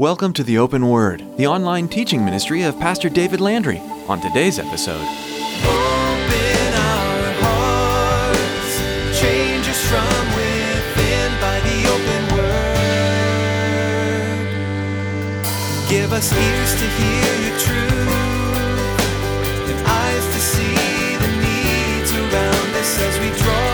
Welcome to the Open Word, the online teaching ministry of Pastor David Landry. On today's episode, Open our hearts, change us from within by the open word. Give us ears to hear your truth and eyes to see the needs around us as we draw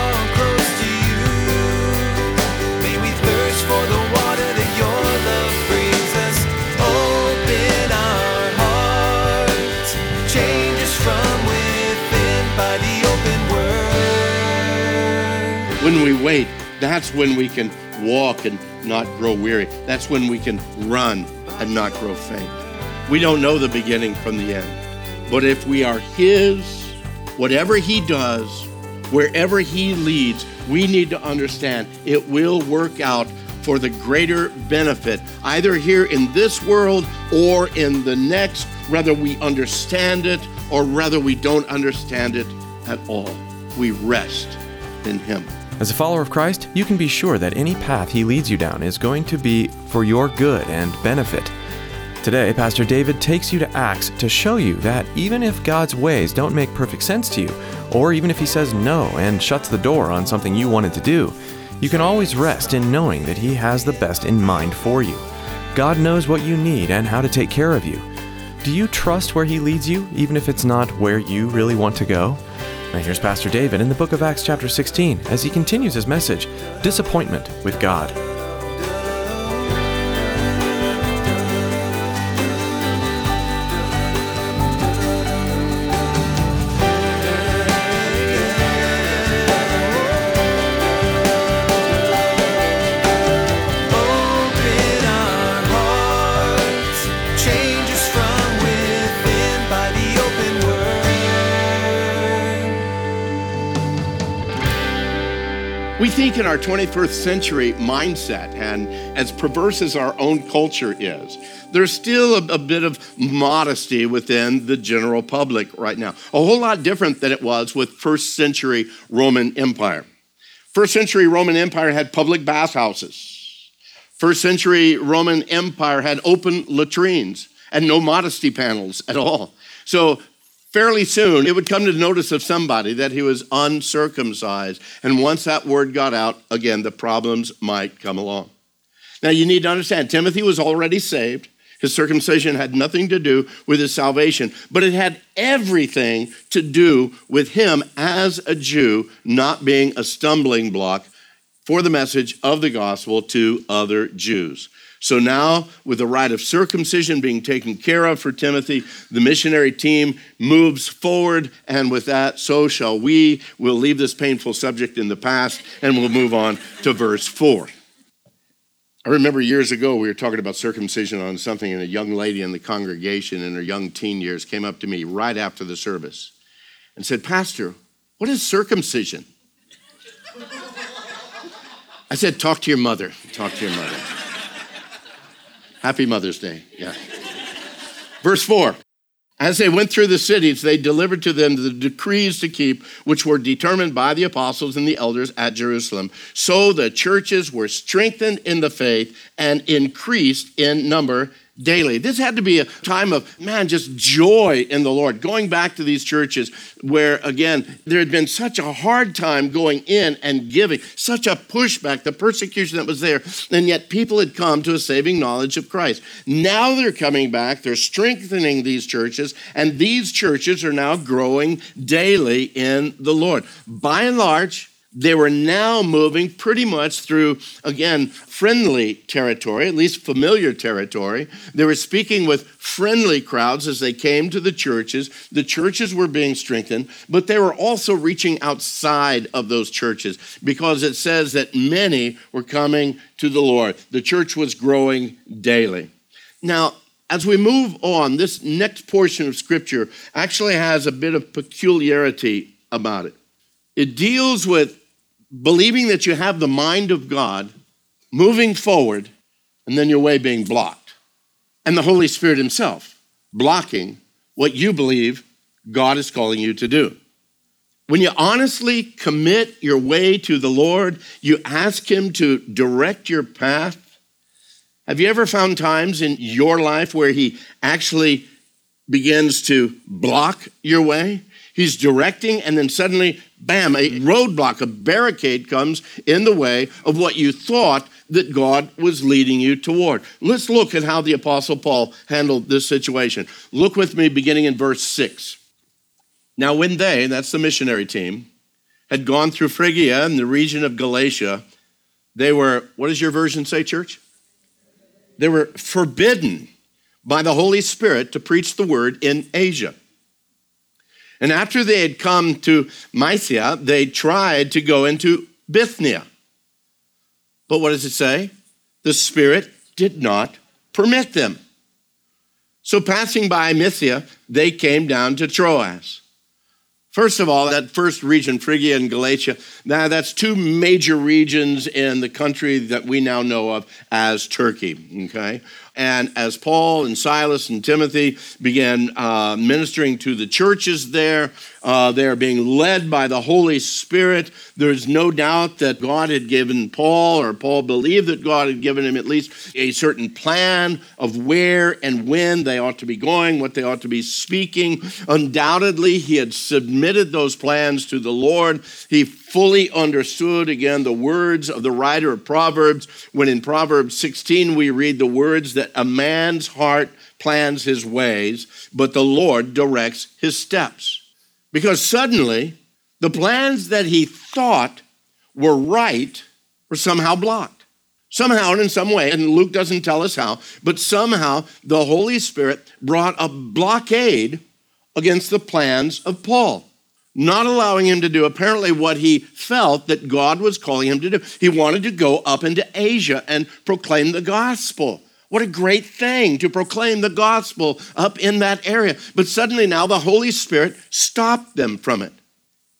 we wait, that's when we can walk and not grow weary. That's when we can run and not grow faint. We don't know the beginning from the end. But if we are His, whatever He does, wherever He leads, we need to understand it will work out for the greater benefit, either here in this world or in the next, whether we understand it or whether we don't understand it at all. We rest in Him. As a follower of Christ, you can be sure that any path he leads you down is going to be for your good and benefit. Today, Pastor David takes you to Acts to show you that even if God's ways don't make perfect sense to you, or even if he says no and shuts the door on something you wanted to do, you can always rest in knowing that he has the best in mind for you. God knows what you need and how to take care of you. Do you trust where he leads you, even if it's not where you really want to go? Now, here's Pastor David in the book of Acts, chapter 16, as he continues his message Disappointment with God. In our 21st century mindset, and as perverse as our own culture is, there's still a, a bit of modesty within the general public right now. A whole lot different than it was with first century Roman Empire. First century Roman Empire had public bathhouses. First century Roman Empire had open latrines and no modesty panels at all. So fairly soon it would come to the notice of somebody that he was uncircumcised. And once that word got out, again, the problems might come along. Now you need to understand Timothy was already saved. His circumcision had nothing to do with his salvation, but it had everything to do with him as a Jew not being a stumbling block for the message of the gospel to other Jews. So now, with the rite of circumcision being taken care of for Timothy, the missionary team moves forward, and with that, so shall we. We'll leave this painful subject in the past and we'll move on to verse 4. I remember years ago we were talking about circumcision on something, and a young lady in the congregation in her young teen years came up to me right after the service and said, Pastor, what is circumcision? I said, Talk to your mother. Talk to your mother. Happy Mother's Day. Yeah. Verse 4 As they went through the cities, they delivered to them the decrees to keep, which were determined by the apostles and the elders at Jerusalem. So the churches were strengthened in the faith and increased in number daily. This had to be a time of, man, just joy in the Lord. Going back to these churches where, again, there had been such a hard time going in and giving, such a pushback, the persecution that was there, and yet people had come to a saving knowledge of Christ. Now they're coming back, they're strengthening these churches, and these churches are now growing daily in the Lord. By and large, they were now moving pretty much through, again, friendly territory, at least familiar territory. They were speaking with friendly crowds as they came to the churches. The churches were being strengthened, but they were also reaching outside of those churches because it says that many were coming to the Lord. The church was growing daily. Now, as we move on, this next portion of scripture actually has a bit of peculiarity about it. It deals with believing that you have the mind of God, moving forward, and then your way being blocked. And the Holy Spirit Himself blocking what you believe God is calling you to do. When you honestly commit your way to the Lord, you ask Him to direct your path, Have you ever found times in your life where he actually begins to block your way? He's directing, and then suddenly, bam, a roadblock, a barricade comes in the way of what you thought that God was leading you toward. Let's look at how the Apostle Paul handled this situation. Look with me beginning in verse 6. Now, when they, that's the missionary team, had gone through Phrygia and the region of Galatia, they were, what does your version say, church? They were forbidden by the Holy Spirit to preach the word in Asia. And after they had come to Mysia, they tried to go into Bithynia. But what does it say? The Spirit did not permit them. So, passing by Mysia, they came down to Troas. First of all, that first region, Phrygia and Galatia, now that's two major regions in the country that we now know of as Turkey, okay? And as Paul and Silas and Timothy began uh, ministering to the churches there, uh, they are being led by the Holy Spirit. There's no doubt that God had given Paul, or Paul believed that God had given him at least a certain plan of where and when they ought to be going, what they ought to be speaking. Undoubtedly, he had submitted those plans to the Lord. He fully understood, again, the words of the writer of Proverbs, when in Proverbs 16 we read the words that a man's heart plans his ways, but the Lord directs his steps. Because suddenly, the plans that he thought were right were somehow blocked. Somehow and in some way, and Luke doesn't tell us how, but somehow the Holy Spirit brought a blockade against the plans of Paul, not allowing him to do apparently what he felt that God was calling him to do. He wanted to go up into Asia and proclaim the gospel. What a great thing to proclaim the gospel up in that area. But suddenly now the Holy Spirit stopped them from it.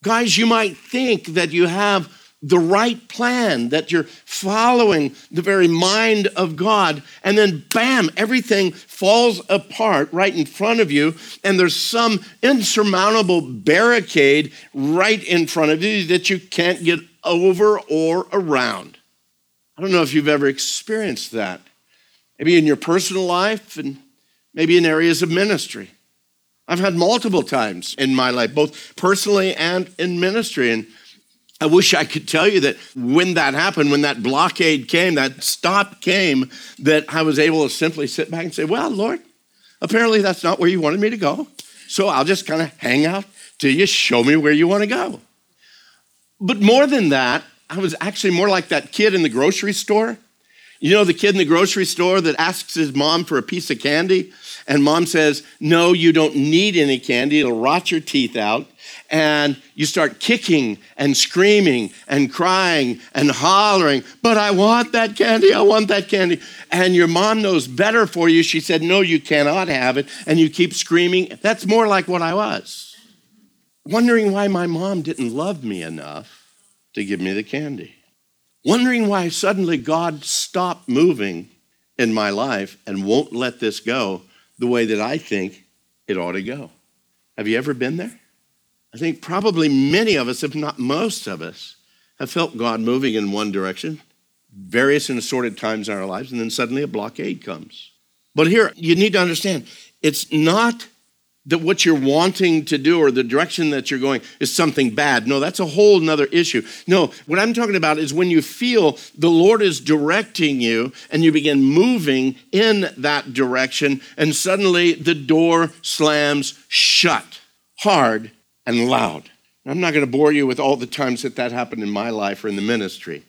Guys, you might think that you have the right plan, that you're following the very mind of God, and then bam, everything falls apart right in front of you, and there's some insurmountable barricade right in front of you that you can't get over or around. I don't know if you've ever experienced that maybe in your personal life and maybe in areas of ministry. I've had multiple times in my life, both personally and in ministry. And I wish I could tell you that when that happened, when that blockade came, that stop came, that I was able to simply sit back and say, Well, Lord, apparently that's not where you wanted me to go. So I'll just kind of hang out till you show me where you want to go. But more than that, I was actually more like that kid in the grocery store you know the kid in the grocery store that asks his mom for a piece of candy? And mom says, No, you don't need any candy. It'll rot your teeth out. And you start kicking and screaming and crying and hollering, But I want that candy. I want that candy. And your mom knows better for you. She said, No, you cannot have it. And you keep screaming. That's more like what I was. Wondering why my mom didn't love me enough to give me the candy wondering why suddenly God stopped moving in my life and won't let this go the way that I think it ought to go. Have you ever been there? I think probably many of us, if not most of us, have felt God moving in one direction, various and assorted times in our lives, and then suddenly a blockade comes. But here, you need to understand it's not that what you're wanting to do or the direction that you're going is something bad. No, that's a whole nother issue. No, what I'm talking about is when you feel the Lord is directing you and you begin moving in that direction, and suddenly the door slams shut hard and loud. I'm not going to bore you with all the times that that happened in my life or in the ministry,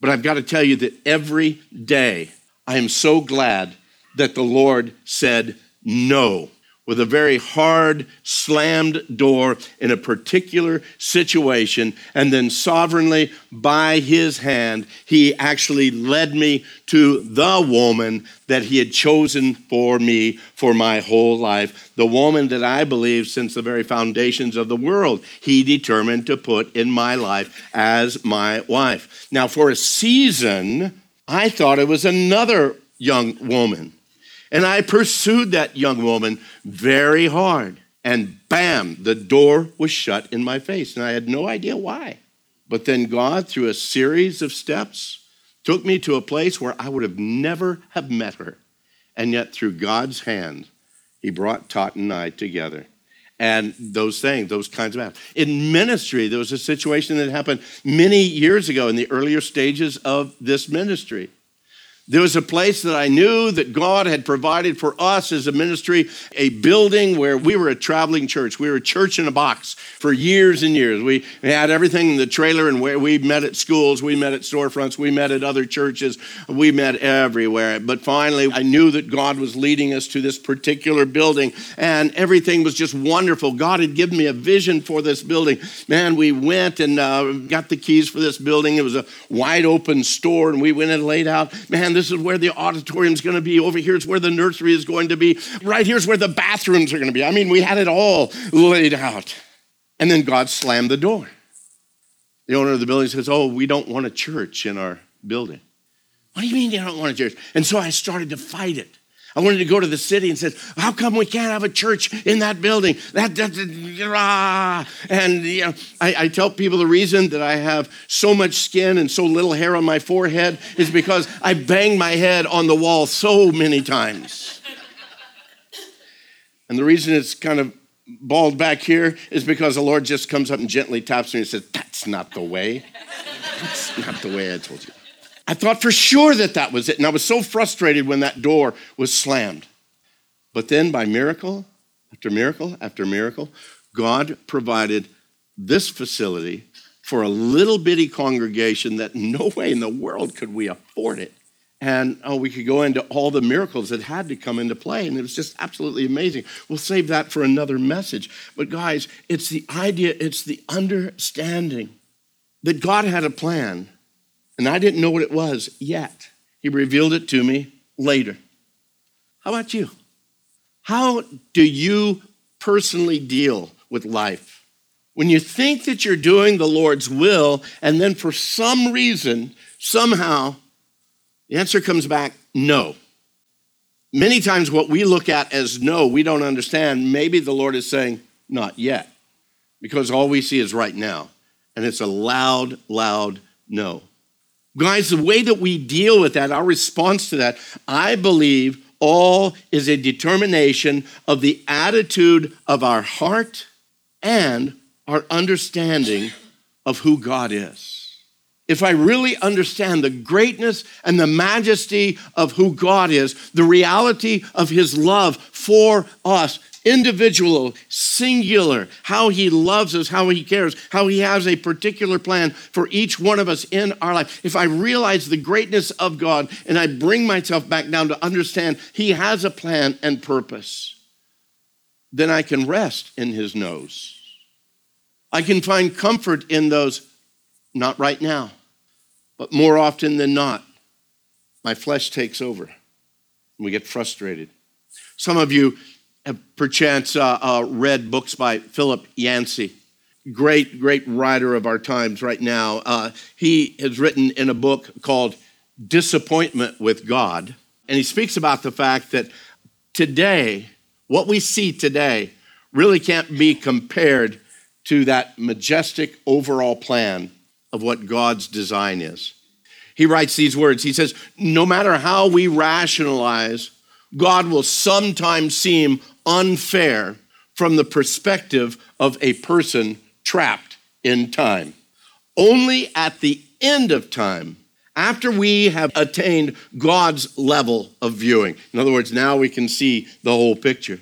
but I've got to tell you that every day I am so glad that the Lord said no with a very hard, slammed door in a particular situation. And then, sovereignly, by his hand, he actually led me to the woman that he had chosen for me for my whole life. The woman that I believe, since the very foundations of the world, he determined to put in my life as my wife. Now, for a season, I thought it was another young woman. And I pursued that young woman very hard. And bam, the door was shut in my face. And I had no idea why. But then God, through a series of steps, took me to a place where I would have never have met her. And yet, through God's hand, He brought Tot and I together. And those things, those kinds of acts. In ministry, there was a situation that happened many years ago in the earlier stages of this ministry. There was a place that I knew that God had provided for us as a ministry, a building where we were a traveling church. We were a church in a box for years and years. We had everything in the trailer, and where we met at schools, we met at storefronts, we met at other churches, we met everywhere. But finally, I knew that God was leading us to this particular building, and everything was just wonderful. God had given me a vision for this building. Man, we went and uh, got the keys for this building. It was a wide open store, and we went and laid out, man, this is where the auditorium is going to be. Over here's where the nursery is going to be. Right here's where the bathrooms are going to be. I mean, we had it all laid out. And then God slammed the door. The owner of the building says, Oh, we don't want a church in our building. What do you mean you don't want a church? And so I started to fight it. I wanted to go to the city and said, "How come we can't have a church in that building?" That, that, that and you know, I, I, tell people the reason that I have so much skin and so little hair on my forehead is because I banged my head on the wall so many times. and the reason it's kind of bald back here is because the Lord just comes up and gently taps me and says, "That's not the way. That's not the way I told you." I thought for sure that that was it. And I was so frustrated when that door was slammed. But then, by miracle after miracle after miracle, God provided this facility for a little bitty congregation that no way in the world could we afford it. And oh, we could go into all the miracles that had to come into play. And it was just absolutely amazing. We'll save that for another message. But guys, it's the idea, it's the understanding that God had a plan and I didn't know what it was yet. He revealed it to me later. How about you? How do you personally deal with life? When you think that you're doing the Lord's will, and then for some reason, somehow, the answer comes back no. Many times, what we look at as no, we don't understand. Maybe the Lord is saying, not yet, because all we see is right now. And it's a loud, loud no. Guys, the way that we deal with that, our response to that, I believe all is a determination of the attitude of our heart and our understanding of who God is. If I really understand the greatness and the majesty of who God is, the reality of his love for us, individual, singular, how he loves us, how he cares, how he has a particular plan for each one of us in our life. If I realize the greatness of God and I bring myself back down to understand he has a plan and purpose, then I can rest in his noes. I can find comfort in those, not right now, but more often than not, my flesh takes over and we get frustrated. Some of you perchance uh, uh, read books by Philip Yancey, great, great writer of our times right now. Uh, he has written in a book called Disappointment with God, and he speaks about the fact that today, what we see today, really can't be compared to that majestic overall plan of what God's design is. He writes these words He says, No matter how we rationalize, God will sometimes seem unfair from the perspective of a person trapped in time. Only at the end of time, after we have attained God's level of viewing, in other words, now we can see the whole picture,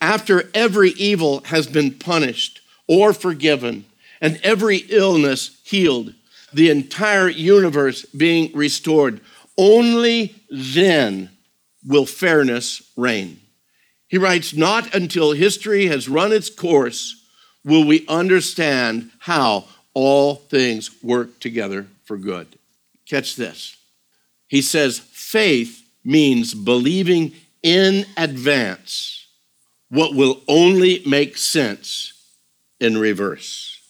after every evil has been punished or forgiven, and every illness healed, the entire universe being restored, only then will fairness reign. He writes, Not until history has run its course will we understand how all things work together for good. Catch this. He says, faith means believing in advance what will only make sense in reverse.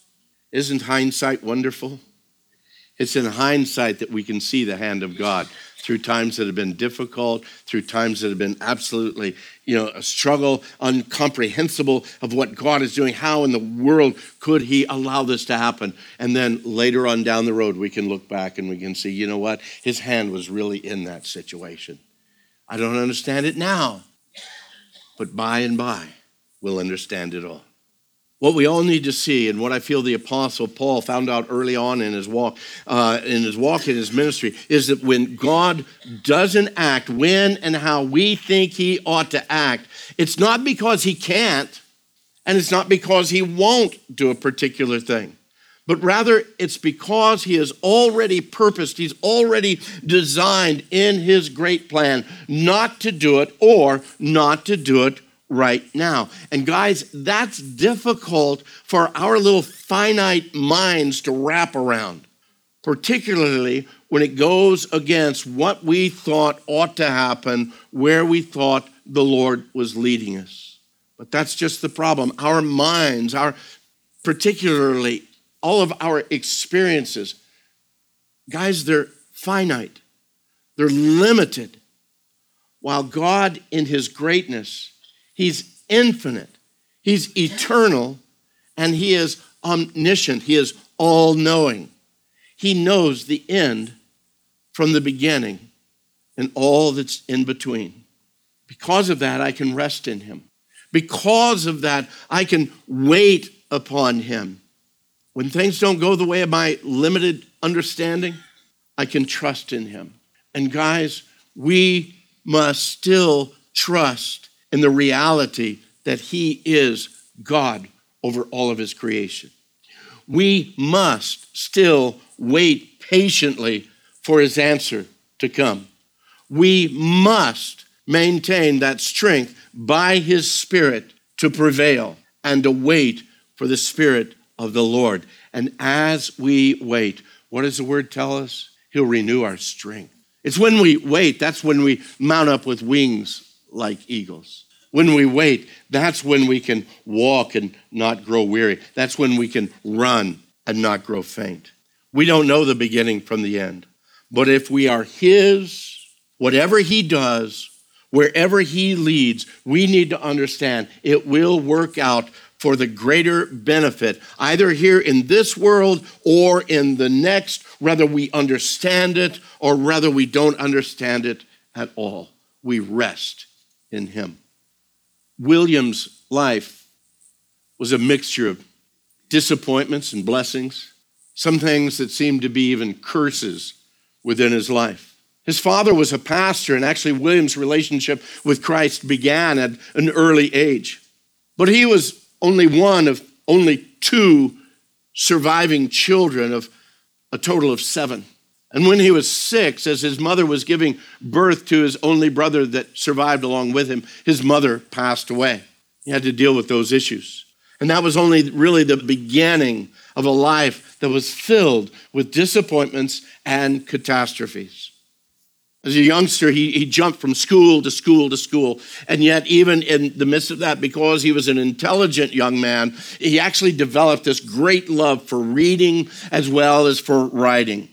Isn't hindsight wonderful? It's in hindsight that we can see the hand of God. through times that have been difficult, through times that have been absolutely, you know, a struggle, incomprehensible of what God is doing. How in the world could He allow this to happen? And then later on down the road, we can look back and we can see, you know what? His hand was really in that situation. I don't understand it now, but by and by, we'll understand it all. What we all need to see, and what I feel the Apostle Paul found out early on in his walk, uh, in his walk in his ministry, is that when God doesn't act when and how we think He ought to act, it's not because He can't, and it's not because He won't do a particular thing but rather it's because he has already purposed, he's already designed in his great plan not to do it or not to do it right now. And guys, that's difficult for our little finite minds to wrap around, particularly when it goes against what we thought ought to happen, where we thought the Lord was leading us. But that's just the problem. Our minds, our particularly all of our experiences, guys, they're finite. They're limited. While God in his greatness He's infinite, He's eternal, and He is omniscient. He is all knowing. He knows the end from the beginning and all that's in between. Because of that, I can rest in Him. Because of that, I can wait upon Him. When things don't go the way of my limited understanding, I can trust in Him. And guys, we must still trust in the reality that He is God over all of His creation. We must still wait patiently for His answer to come. We must maintain that strength by His Spirit to prevail and to wait for the Spirit of the Lord. And as we wait, what does the word tell us? He'll renew our strength. It's when we wait, that's when we mount up with wings like eagles. When we wait, that's when we can walk and not grow weary. That's when we can run and not grow faint. We don't know the beginning from the end. But if we are His, whatever He does, wherever He leads, we need to understand it will work out for the greater benefit, either here in this world or in the next, whether we understand it or whether we don't understand it at all. We rest in Him. William's life was a mixture of disappointments and blessings, some things that seemed to be even curses within his life. His father was a pastor, and actually, William's relationship with Christ began at an early age. But he was only one of only two surviving children of a total of seven. And when he was six, as his mother was giving birth to his only brother that survived along with him, his mother passed away. He had to deal with those issues. And that was only really the beginning of a life that was filled with disappointments and catastrophes. As a youngster, he, he jumped from school to school to school. And yet, even in the midst of that, because he was an intelligent young man, he actually developed this great love for reading as well as for writing.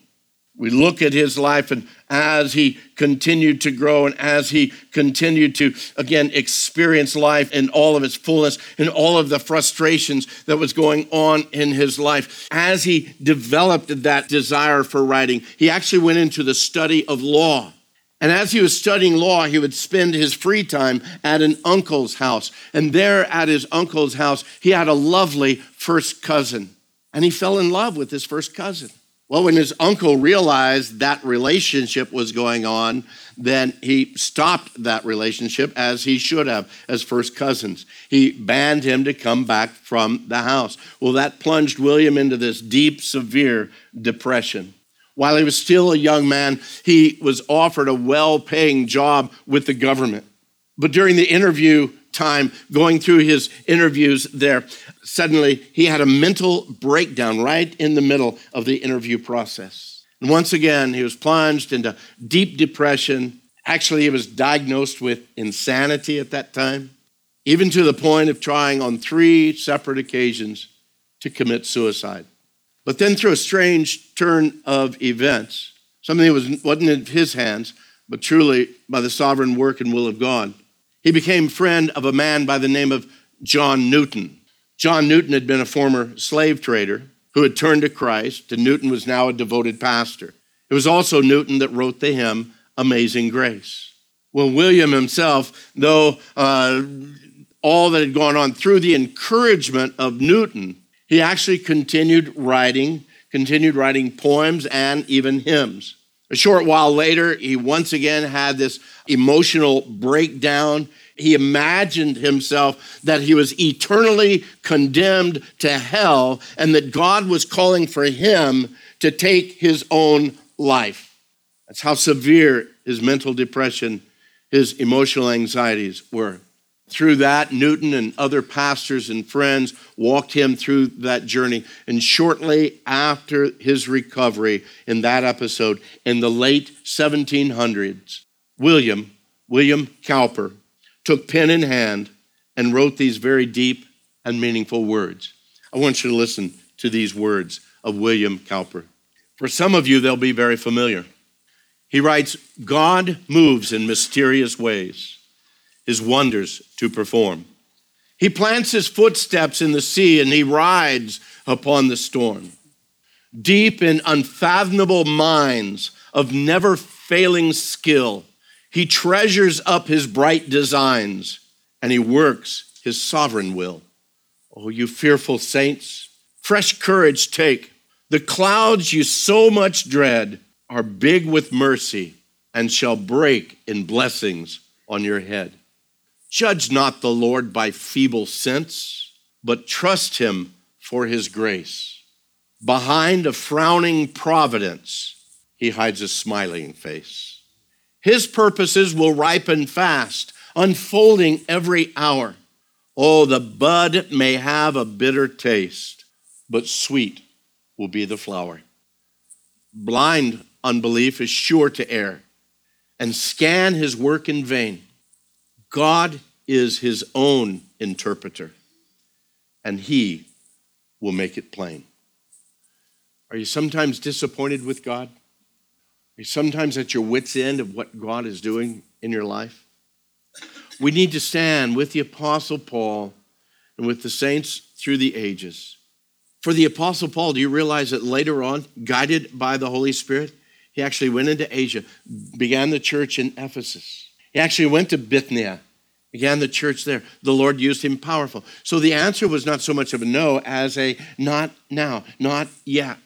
We look at his life, and as he continued to grow, and as he continued to, again, experience life in all of its fullness, and all of the frustrations that was going on in his life, as he developed that desire for writing, he actually went into the study of law. And as he was studying law, he would spend his free time at an uncle's house. And there at his uncle's house, he had a lovely first cousin. And he fell in love with his first cousin. Well, when his uncle realized that relationship was going on, then he stopped that relationship as he should have as first cousins. He banned him to come back from the house. Well, that plunged William into this deep, severe depression. While he was still a young man, he was offered a well paying job with the government. But during the interview time, going through his interviews there, suddenly he had a mental breakdown right in the middle of the interview process. And once again, he was plunged into deep depression. Actually, he was diagnosed with insanity at that time, even to the point of trying on three separate occasions to commit suicide. But then, through a strange turn of events, something that was, wasn't in his hands, but truly by the sovereign work and will of God. He became friend of a man by the name of John Newton. John Newton had been a former slave trader who had turned to Christ, and Newton was now a devoted pastor. It was also Newton that wrote the hymn Amazing Grace. Well, William himself, though uh, all that had gone on through the encouragement of Newton, he actually continued writing, continued writing poems and even hymns. A short while later, he once again had this emotional breakdown. He imagined himself that he was eternally condemned to hell and that God was calling for him to take his own life. That's how severe his mental depression, his emotional anxieties were. Through that, Newton and other pastors and friends walked him through that journey. And shortly after his recovery in that episode, in the late 1700s, William, William Cowper, took pen in hand and wrote these very deep and meaningful words. I want you to listen to these words of William Cowper. For some of you, they'll be very familiar. He writes God moves in mysterious ways his wonders to perform. He plants his footsteps in the sea and he rides upon the storm. Deep in unfathomable minds of never failing skill, he treasures up his bright designs and he works his sovereign will. Oh, you fearful saints, fresh courage take. The clouds you so much dread are big with mercy and shall break in blessings on your head. Judge not the Lord by feeble sense, but trust him for his grace. Behind a frowning providence, he hides a smiling face. His purposes will ripen fast, unfolding every hour. Oh, the bud may have a bitter taste, but sweet will be the flower. Blind unbelief is sure to err and scan his work in vain. God is his own interpreter, and he will make it plain. Are you sometimes disappointed with God? You sometimes at your wits' end of what God is doing in your life? We need to stand with the Apostle Paul and with the saints through the ages. For the Apostle Paul, do you realize that later on, guided by the Holy Spirit, he actually went into Asia, began the church in Ephesus. He actually went to Bithynia, began the church there. The Lord used him powerful. So the answer was not so much of a no as a not now, not yet.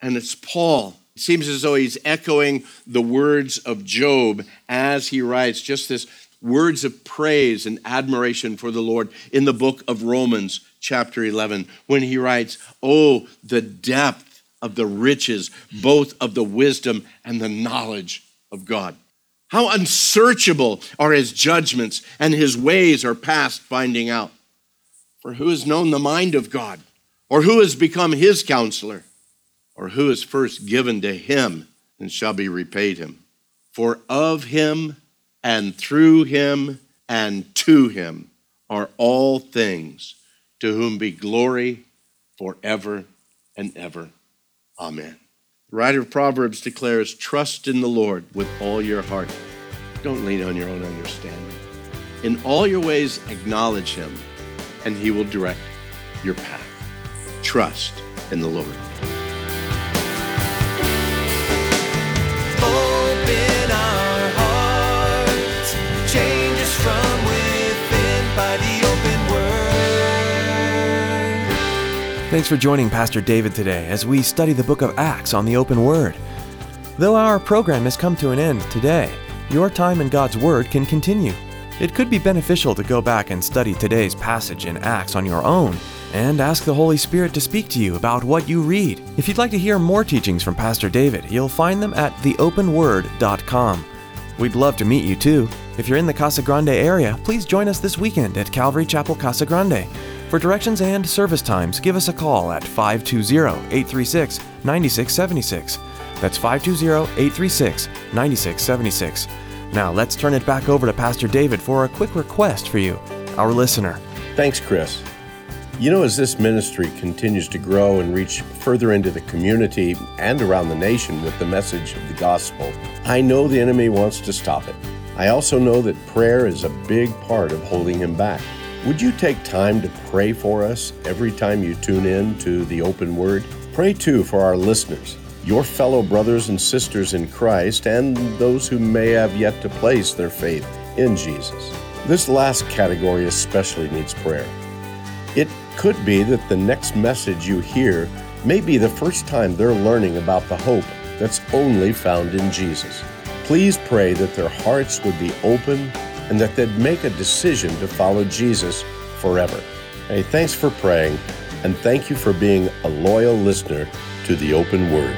And it's Paul. It seems as though he's echoing the words of Job as he writes just this words of praise and admiration for the Lord in the book of Romans, chapter 11, when he writes, Oh, the depth of the riches, both of the wisdom and the knowledge of God. How unsearchable are his judgments, and his ways are past finding out. For who has known the mind of God? Or who has become his counselor? Or who is first given to him and shall be repaid him? For of him and through him and to him are all things, to whom be glory forever and ever. Amen. The writer of Proverbs declares, Trust in the Lord with all your heart. Don't lean on your own understanding. In all your ways, acknowledge him, and he will direct your path. Trust in the Lord. Thanks for joining Pastor David today as we study the book of Acts on the open word. Though our program has come to an end today, your time in God's Word can continue. It could be beneficial to go back and study today's passage in Acts on your own and ask the Holy Spirit to speak to you about what you read. If you'd like to hear more teachings from Pastor David, you'll find them at theopenword.com. We'd love to meet you too. If you're in the Casa Grande area, please join us this weekend at Calvary Chapel Casa Grande. For directions and service times, give us a call at 520 836 9676. That's 520 836 9676. Now let's turn it back over to Pastor David for a quick request for you, our listener. Thanks, Chris. You know, as this ministry continues to grow and reach further into the community and around the nation with the message of the gospel, I know the enemy wants to stop it. I also know that prayer is a big part of holding him back. Would you take time to pray for us every time you tune in to the open word? Pray too for our listeners, your fellow brothers and sisters in Christ, and those who may have yet to place their faith in Jesus. This last category especially needs prayer. It could be that the next message you hear may be the first time they're learning about the hope that's only found in Jesus. Please pray that their hearts would be open and that they'd make a decision to follow Jesus forever. Hey, thanks for praying, and thank you for being a loyal listener to the open word.